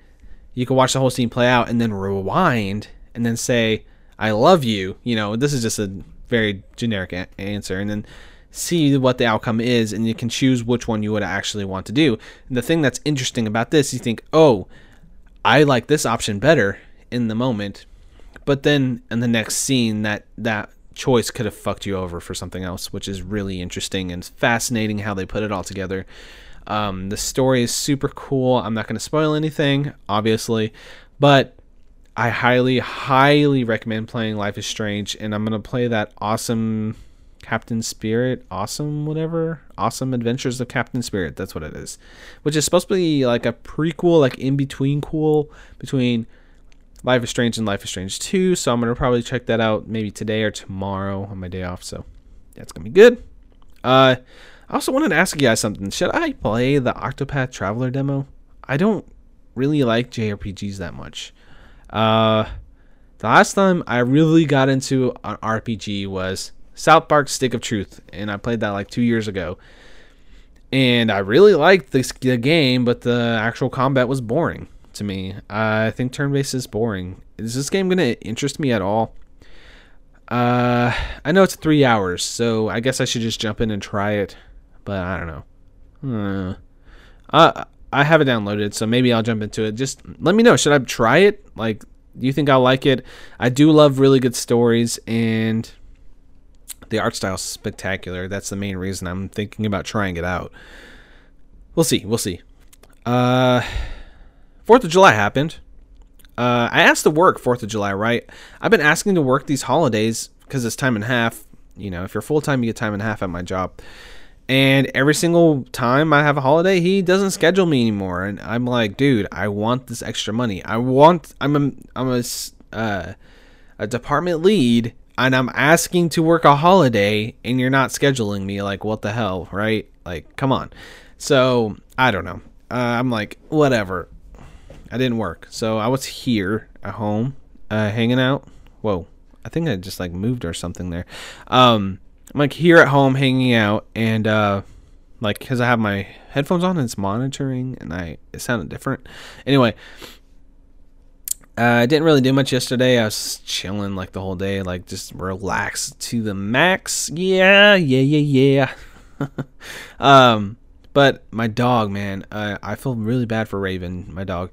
you can watch the whole scene play out and then rewind and then say, I love you. You know, this is just a very generic a- answer. And then see what the outcome is, and you can choose which one you would actually want to do. And the thing that's interesting about this, you think, oh, I like this option better in the moment, but then in the next scene, that that choice could have fucked you over for something else, which is really interesting and fascinating how they put it all together. Um, the story is super cool. I'm not going to spoil anything, obviously, but I highly, highly recommend playing Life is Strange, and I'm going to play that awesome Captain Spirit, awesome, whatever, awesome Adventures of Captain Spirit. That's what it is, which is supposed to be like a prequel, like in between cool between Life is Strange and Life is Strange 2. So I'm gonna probably check that out maybe today or tomorrow on my day off. So that's gonna be good. Uh, I also wanted to ask you guys something. Should I play the Octopath Traveler demo? I don't really like JRPGs that much. Uh, the last time I really got into an RPG was South Park Stick of Truth, and I played that like two years ago. And I really liked this the game, but the actual combat was boring to me. I think turn based is boring. Is this game gonna interest me at all? Uh, I know it's three hours, so I guess I should just jump in and try it. But I don't know. Uh, I have it downloaded, so maybe I'll jump into it. Just let me know. Should I try it? Like, do you think I'll like it? I do love really good stories, and the art style is spectacular. That's the main reason I'm thinking about trying it out. We'll see. We'll see. Uh, Fourth of July happened. Uh, I asked to work Fourth of July, right? I've been asking to work these holidays because it's time and half. You know, if you're full time, you get time and half at my job. And every single time I have a holiday, he doesn't schedule me anymore. And I'm like, dude, I want this extra money. I want. I'm a. I'm a. Uh, a department lead, and I'm asking to work a holiday, and you're not scheduling me. Like, what the hell, right? Like, come on. So I don't know. Uh, I'm like, whatever. I didn't work, so I was here at home, uh, hanging out. Whoa, I think I just like moved or something there. Um, I'm like here at home hanging out, and uh, like because I have my headphones on and it's monitoring, and I it sounded different. Anyway, uh, I didn't really do much yesterday. I was chilling like the whole day, like just relaxed to the max. Yeah, yeah, yeah, yeah. [laughs] um, but my dog, man, uh, I feel really bad for Raven, my dog.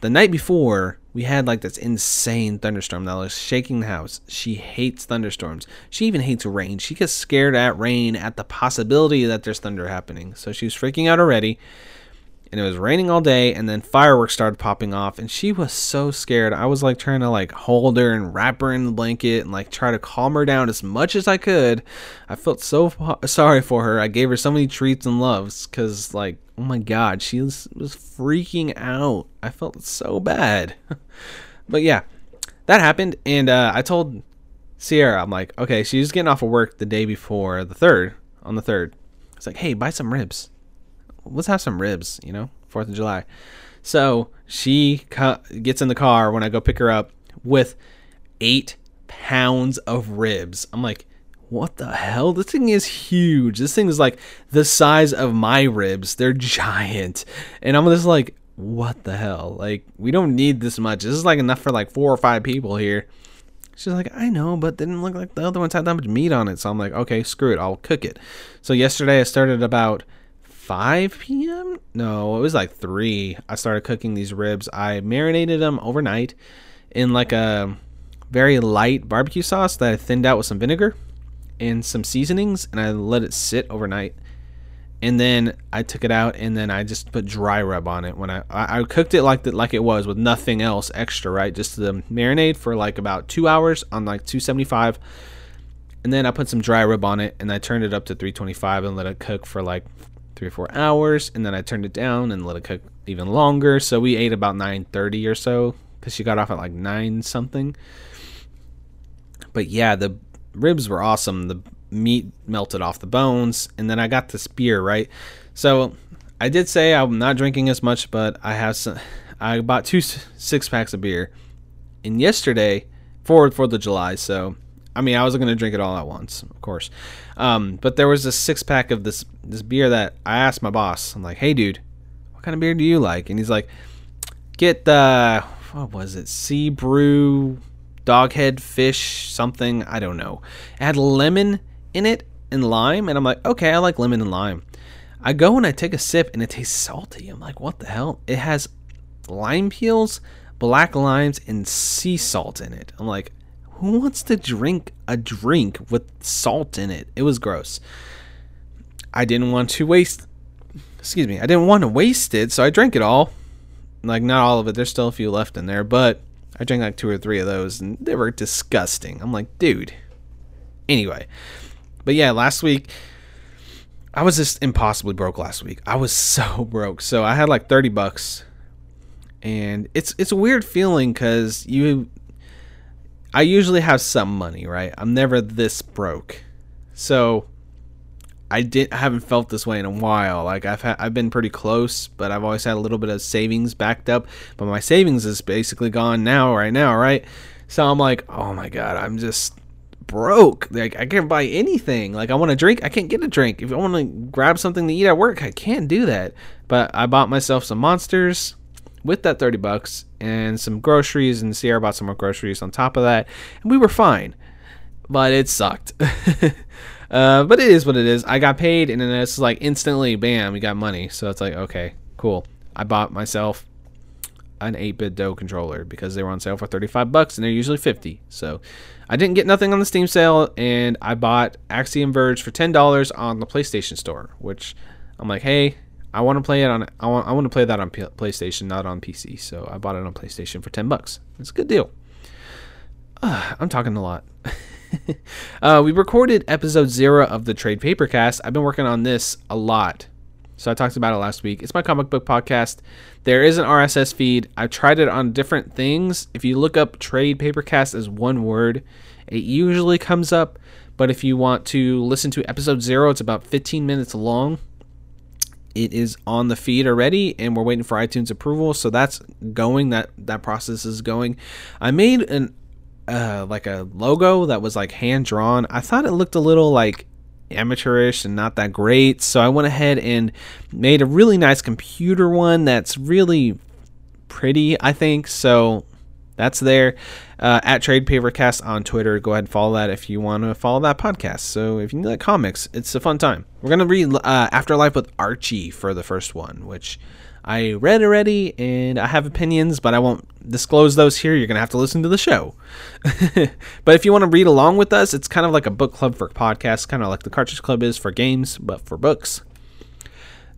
The night before, we had like this insane thunderstorm that was shaking the house. She hates thunderstorms. She even hates rain. She gets scared at rain at the possibility that there's thunder happening. So she was freaking out already and it was raining all day and then fireworks started popping off and she was so scared i was like trying to like hold her and wrap her in the blanket and like try to calm her down as much as i could i felt so sorry for her i gave her so many treats and loves because like oh my god she was, was freaking out i felt so bad [laughs] but yeah that happened and uh, i told sierra i'm like okay she's getting off of work the day before the third on the third it's like hey buy some ribs let's have some ribs, you know, Fourth of July. So she gets in the car when I go pick her up with eight pounds of ribs. I'm like, what the hell? This thing is huge. This thing is like the size of my ribs. They're [laughs] giant. And I'm just like, what the hell? Like, we don't need this much. This is like enough for like four or five people here. She's like, I know, but didn't look like the other ones had that much meat on it. So I'm like, okay, screw it. I'll cook it. So yesterday I started about 5 p.m. No, it was like 3. I started cooking these ribs. I marinated them overnight in like a very light barbecue sauce that I thinned out with some vinegar and some seasonings and I let it sit overnight. And then I took it out and then I just put dry rub on it when I I, I cooked it like that like it was with nothing else extra, right? Just the marinade for like about 2 hours on like 275 and then I put some dry rub on it and I turned it up to 325 and let it cook for like three or four hours, and then I turned it down and let it cook even longer. So we ate about 9:30 or so because she got off at like nine something. But yeah, the ribs were awesome. The meat melted off the bones, and then I got this beer, right. So I did say I'm not drinking as much, but I have some. I bought two six packs of beer, and yesterday for Fourth of July, so I mean, I wasn't going to drink it all at once, of course. Um, but there was a six pack of this this beer that I asked my boss. I'm like, "Hey, dude, what kind of beer do you like?" And he's like, "Get the what was it? Sea Brew, Doghead Fish, something. I don't know. It had lemon in it and lime, and I'm like, okay, I like lemon and lime. I go and I take a sip, and it tastes salty. I'm like, what the hell? It has lime peels, black limes, and sea salt in it. I'm like, Who wants to drink a drink with salt in it? It was gross. I didn't want to waste excuse me, I didn't want to waste it, so I drank it all. Like not all of it. There's still a few left in there, but I drank like two or three of those and they were disgusting. I'm like, dude. Anyway. But yeah, last week I was just impossibly broke last week. I was [laughs] so broke. So I had like 30 bucks. And it's it's a weird feeling cuz you I usually have some money, right? I'm never this broke. So I didn't I haven't felt this way in a while. Like I've had, I've been pretty close, but I've always had a little bit of savings backed up. But my savings is basically gone now, right now, right? So I'm like, oh my god, I'm just broke. Like I can't buy anything. Like I want to drink, I can't get a drink. If I want to grab something to eat at work, I can't do that. But I bought myself some monsters with that 30 bucks and some groceries and Sierra bought some more groceries on top of that and we were fine. But it sucked. [laughs] Uh, but it is what it is. I got paid, and then it's like instantly, bam, we got money. So it's like, okay, cool. I bought myself an 8BitDo controller because they were on sale for 35 bucks, and they're usually 50. So I didn't get nothing on the Steam sale, and I bought Axiom Verge for $10 on the PlayStation Store, which I'm like, hey, I want to play it on. I want. I want to play that on P- PlayStation, not on PC. So I bought it on PlayStation for ten bucks. It's a good deal. Uh, [sighs] I'm talking a lot. [laughs] [laughs] uh, we recorded episode zero of the Trade Paper Cast. I've been working on this a lot. So I talked about it last week. It's my comic book podcast. There is an RSS feed. I've tried it on different things. If you look up Trade Papercast as one word, it usually comes up. But if you want to listen to episode zero, it's about 15 minutes long. It is on the feed already, and we're waiting for iTunes approval. So that's going. That that process is going. I made an uh, like a logo that was like hand drawn. I thought it looked a little like amateurish and not that great, so I went ahead and made a really nice computer one that's really pretty. I think so. That's there uh, at Trade Papercast on Twitter. Go ahead and follow that if you want to follow that podcast. So if you like comics, it's a fun time. We're gonna read uh, Afterlife with Archie for the first one, which I read already and I have opinions, but I won't disclose those here. You're going to have to listen to the show. [laughs] but if you want to read along with us, it's kind of like a book club for podcasts, kind of like the Cartridge Club is for games, but for books.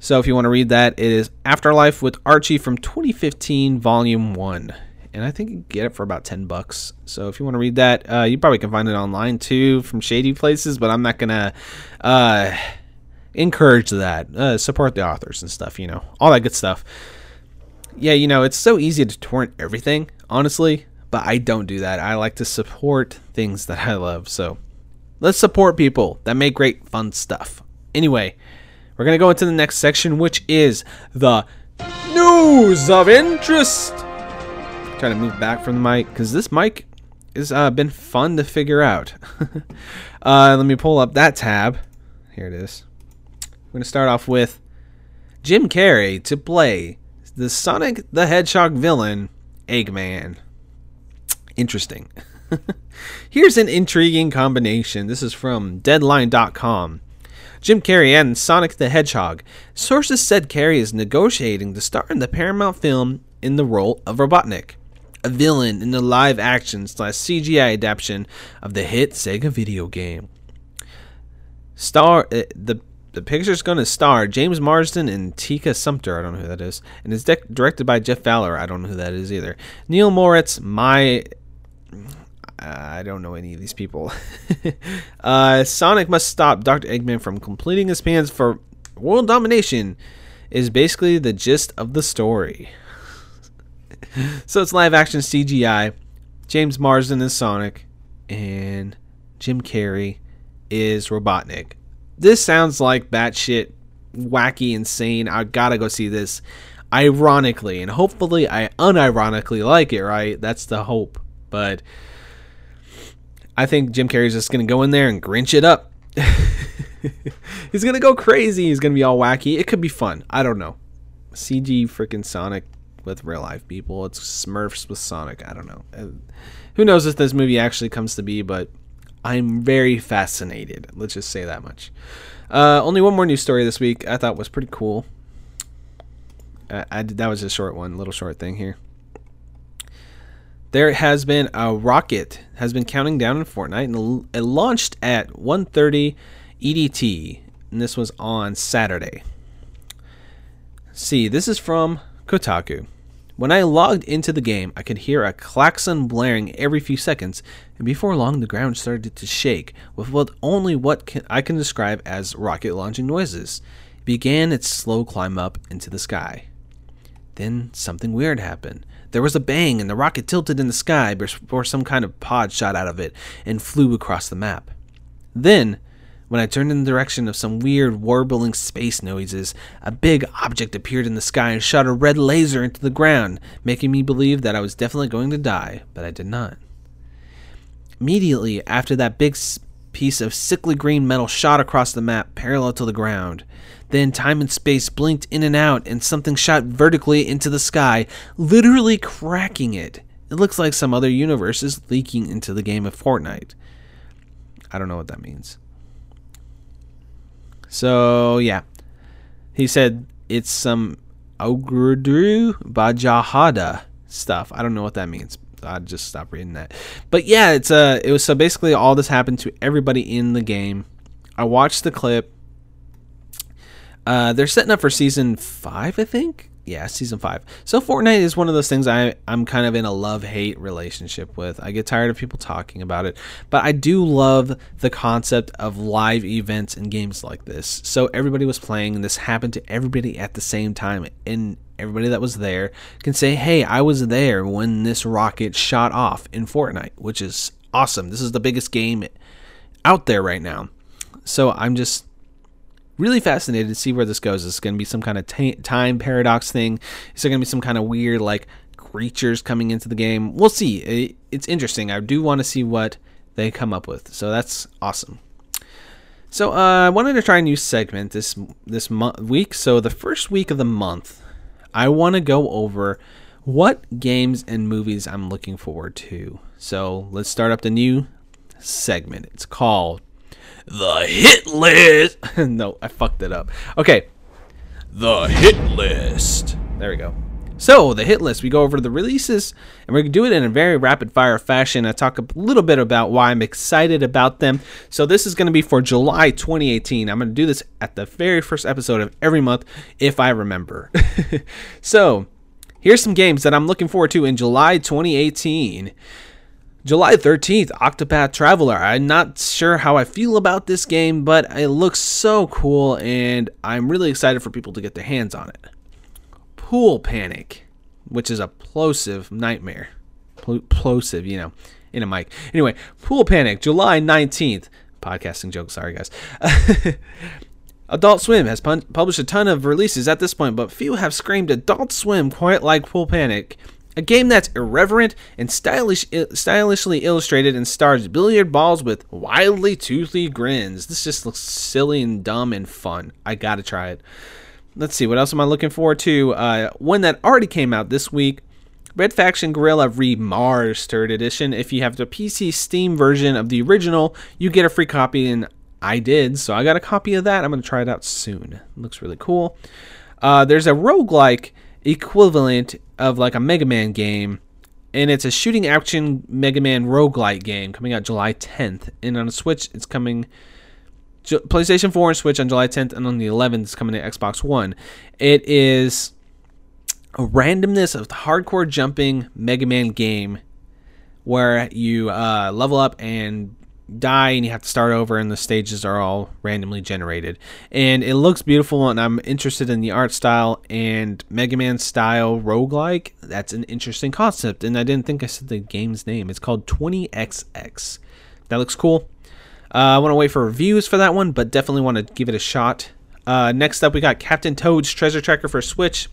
So if you want to read that, it is Afterlife with Archie from 2015, Volume 1. And I think you get it for about 10 bucks. So if you want to read that, uh, you probably can find it online too from shady places, but I'm not going to. Uh, encourage that. Uh, support the authors and stuff, you know, all that good stuff. Yeah, you know, it's so easy to torrent everything, honestly, but I don't do that. I like to support things that I love. So let's support people that make great, fun stuff. Anyway, we're going to go into the next section, which is the news of interest. Trying to move back from the mic because this mic has uh, been fun to figure out. [laughs] uh, let me pull up that tab. Here it is. Going to start off with Jim Carrey to play the Sonic the Hedgehog villain, Eggman. Interesting. [laughs] Here's an intriguing combination. This is from Deadline.com. Jim Carrey and Sonic the Hedgehog. Sources said Carrey is negotiating to star in the Paramount film in the role of Robotnik, a villain in the live action slash CGI adaptation of the hit Sega video game. Star uh, the the picture's going to star James Marsden and Tika Sumpter. I don't know who that is. And it's de- directed by Jeff Fowler. I don't know who that is either. Neal Moritz, my. I don't know any of these people. [laughs] uh, Sonic must stop Dr. Eggman from completing his plans for world domination, is basically the gist of the story. [laughs] so it's live action CGI. James Marsden is Sonic, and Jim Carrey is Robotnik this sounds like batshit wacky insane. I gotta go see this. Ironically, and hopefully I unironically like it, right? That's the hope. But I think Jim Carrey's just gonna go in there and grinch it up. [laughs] He's gonna go crazy. He's gonna be all wacky. It could be fun. I don't know. CG freaking Sonic with real life people. It's Smurfs with Sonic. I don't know. Uh, who knows if this movie actually comes to be, but I'm very fascinated. Let's just say that much. Uh, only one more news story this week I thought was pretty cool. I, I that was a short one, little short thing here. There has been a rocket has been counting down in Fortnite, and it launched at 1:30 EDT, and this was on Saturday. See, this is from Kotaku. When I logged into the game, I could hear a klaxon blaring every few seconds, and before long, the ground started to shake with what only what can, I can describe as rocket launching noises. It began its slow climb up into the sky. Then something weird happened. There was a bang, and the rocket tilted in the sky before some kind of pod shot out of it and flew across the map. Then, when I turned in the direction of some weird warbling space noises, a big object appeared in the sky and shot a red laser into the ground, making me believe that I was definitely going to die, but I did not. Immediately after that big piece of sickly green metal shot across the map parallel to the ground, then time and space blinked in and out, and something shot vertically into the sky, literally cracking it. It looks like some other universe is leaking into the game of Fortnite. I don't know what that means. So yeah, he said it's some Ogurdu Bajahada stuff. I don't know what that means. I just stopped reading that. But yeah, it's uh it was so basically all this happened to everybody in the game. I watched the clip. Uh, they're setting up for season five, I think yeah, season five. So Fortnite is one of those things I I'm kind of in a love hate relationship with. I get tired of people talking about it, but I do love the concept of live events and games like this. So everybody was playing, and this happened to everybody at the same time, and everybody that was there can say, "Hey, I was there when this rocket shot off in Fortnite," which is awesome. This is the biggest game out there right now. So I'm just really fascinated to see where this goes. Is it going to be some kind of t- time paradox thing? Is there going to be some kind of weird like creatures coming into the game? We'll see. It, it's interesting. I do want to see what they come up with. So that's awesome. So uh, I wanted to try a new segment this this mo- week. So the first week of the month, I want to go over what games and movies I'm looking forward to. So let's start up the new segment. It's called the hit list. [laughs] no, I fucked it up. Okay. The hit list. There we go. So, the hit list, we go over the releases and we're going to do it in a very rapid fire fashion. I talk a little bit about why I'm excited about them. So, this is going to be for July 2018. I'm going to do this at the very first episode of every month if I remember. [laughs] so, here's some games that I'm looking forward to in July 2018. July 13th, Octopath Traveler. I'm not sure how I feel about this game, but it looks so cool and I'm really excited for people to get their hands on it. Pool Panic, which is a plosive nightmare. Pl- plosive, you know, in a mic. Anyway, Pool Panic, July 19th. Podcasting joke, sorry guys. [laughs] Adult Swim has pun- published a ton of releases at this point, but few have screamed Adult Swim quite like Pool Panic. A game that's irreverent and stylish, stylishly illustrated and stars billiard balls with wildly toothy grins. This just looks silly and dumb and fun. I gotta try it. Let's see, what else am I looking forward to? Uh, one that already came out this week Red Faction Guerrilla Remastered Edition. If you have the PC Steam version of the original, you get a free copy, and I did, so I got a copy of that. I'm going to try it out soon. It looks really cool. Uh, there's a roguelike equivalent of like a Mega Man game, and it's a shooting action Mega Man roguelike game coming out July 10th. And on a Switch, it's coming PlayStation 4 and Switch on July 10th, and on the 11th, it's coming to Xbox One. It is a randomness of the hardcore jumping Mega Man game where you uh, level up and die and you have to start over and the stages are all randomly generated. And it looks beautiful and i'm interested in the art style and mega man style roguelike. That's an interesting concept and i didn't think i said the game's name. It's called 20xx that looks cool. Uh, i want to wait for reviews for that one but definitely want to give it a shot. Uh, next up we got captain toad's treasure tracker for switch.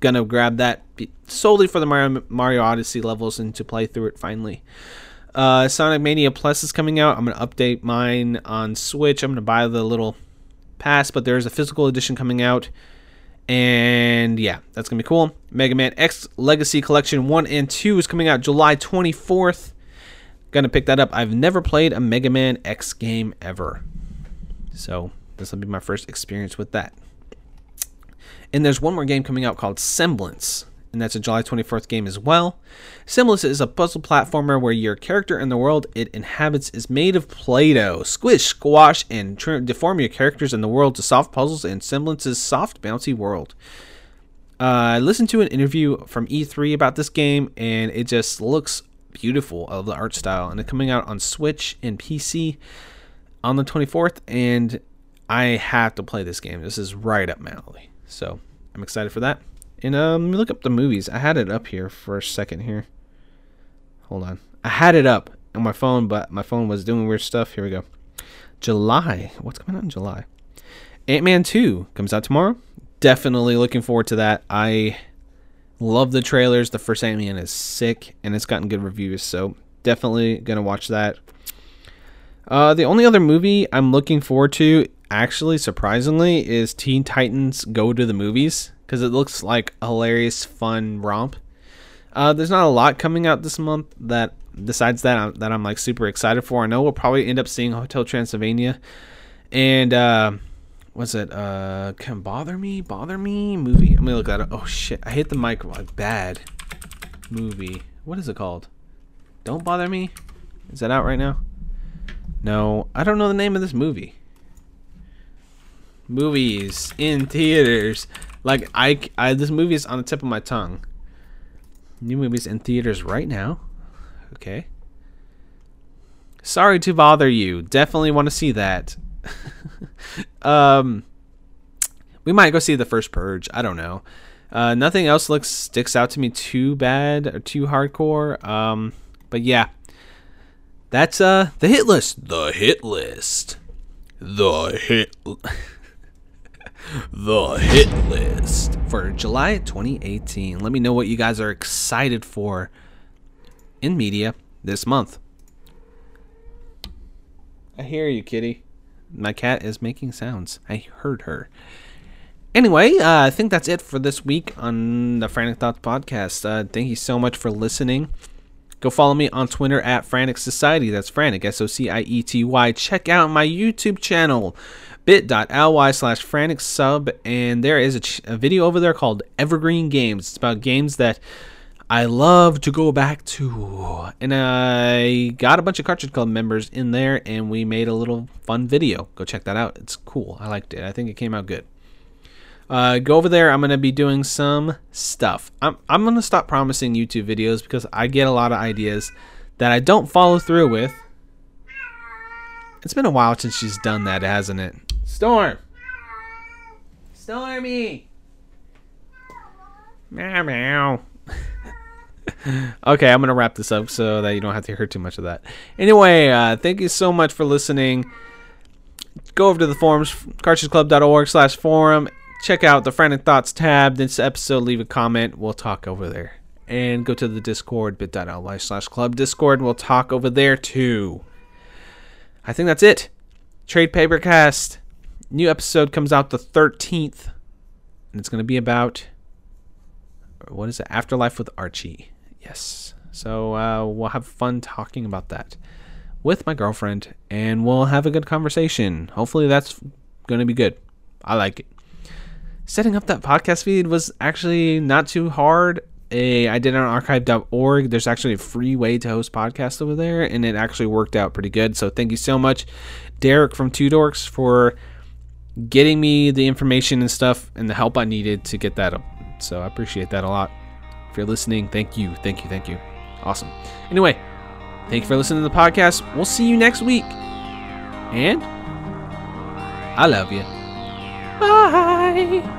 Gonna grab that solely for the mario, mario odyssey levels and to play through it finally uh, Sonic Mania Plus is coming out. I'm going to update mine on Switch. I'm going to buy the little pass, but there's a physical edition coming out. And yeah, that's going to be cool. Mega Man X Legacy Collection 1 and 2 is coming out July 24th. Gonna pick that up. I've never played a Mega Man X game ever. So this will be my first experience with that. And there's one more game coming out called Semblance. And that's a July 24th game as well. Semblance is a puzzle platformer where your character and the world it inhabits is made of Play Doh. Squish, squash, and tr- deform your characters and the world to solve puzzles in Semblance's soft, bouncy world. Uh, I listened to an interview from E3 about this game, and it just looks beautiful of the art style. And it's coming out on Switch and PC on the 24th, and I have to play this game. This is right up my alley. So I'm excited for that. And um, let me look up the movies. I had it up here for a second here. Hold on. I had it up on my phone, but my phone was doing weird stuff. Here we go. July. What's coming out in July? Ant Man 2 comes out tomorrow. Definitely looking forward to that. I love the trailers. The first Ant Man is sick, and it's gotten good reviews. So definitely going to watch that. Uh, the only other movie I'm looking forward to, actually, surprisingly, is Teen Titans Go to the Movies because it looks like a hilarious, fun romp. Uh, there's not a lot coming out this month that besides that I'm, that I'm like super excited for. I know we'll probably end up seeing Hotel Transylvania, and uh, what's it? Uh, can bother me, bother me movie. Let me look at it. Oh shit! I hit the mic bad. Movie. What is it called? Don't bother me. Is that out right now? No, I don't know the name of this movie. Movies in theaters. Like I, I this movie is on the tip of my tongue. New movies in theaters right now. Okay. Sorry to bother you. Definitely want to see that. [laughs] um we might go see the first purge. I don't know. Uh, nothing else looks sticks out to me too bad or too hardcore. Um, but yeah, that's uh the hit list. The hit list. The hit. [laughs] the hit list for July 2018. Let me know what you guys are excited for in media this month. I hear you, kitty. My cat is making sounds. I heard her. Anyway, uh, I think that's it for this week on the Frantic Thoughts podcast. Uh, thank you so much for listening. Go follow me on Twitter at Frantic Society. That's Frantic, S O C I E T Y. Check out my YouTube channel bit.ly slash frantic sub and there is a, ch- a, video over there called evergreen games. It's about games that i love to go back to. And i got a bunch of cartridge club members in there and we made a little fun video. Go check that out. It's cool. I liked it. I think it came out good. Uh, go over there. I'm going to be doing some stuff. I'm, I'm going to stop promising youtube videos because i get a lot of ideas that i don't follow through with. It's been a while since she's done that, hasn't it? Storm. Stormy. Meow meow. [laughs] okay, I'm gonna wrap this up so that you don't have to hear too much of that. Anyway, uh, thank you so much for listening. Go over to the forums, cartridgeclub.org slash forum. Check out the Frantic Thoughts tab. This episode, leave a comment. We'll talk over there. And go to the Discord, bit.ly slash club Discord. We'll talk over there too. I think that's it. Trade Papercast. New episode comes out the 13th. And it's going to be about. What is it? Afterlife with Archie. Yes. So uh, we'll have fun talking about that with my girlfriend. And we'll have a good conversation. Hopefully that's going to be good. I like it. Setting up that podcast feed was actually not too hard a I did it on archive.org. There's actually a free way to host podcasts over there, and it actually worked out pretty good. So thank you so much, Derek from Two Dorks, for getting me the information and stuff and the help I needed to get that up. So I appreciate that a lot. If you're listening, thank you, thank you, thank you. Awesome. Anyway, thank you for listening to the podcast. We'll see you next week. And I love you. Bye.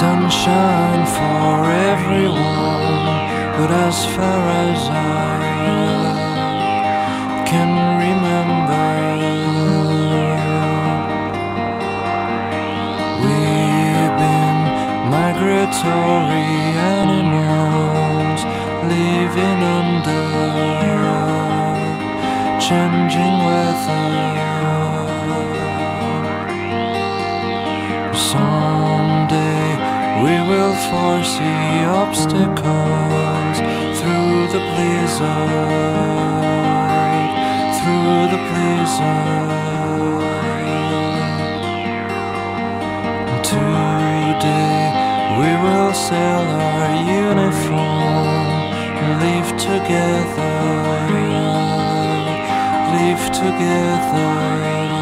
sunshine for everyone, but as far as I can remember, we've been migratory animals living under changing weather. We will foresee obstacles through the blizzard, through the blizzard. Today we will sell our uniform, live together, live together.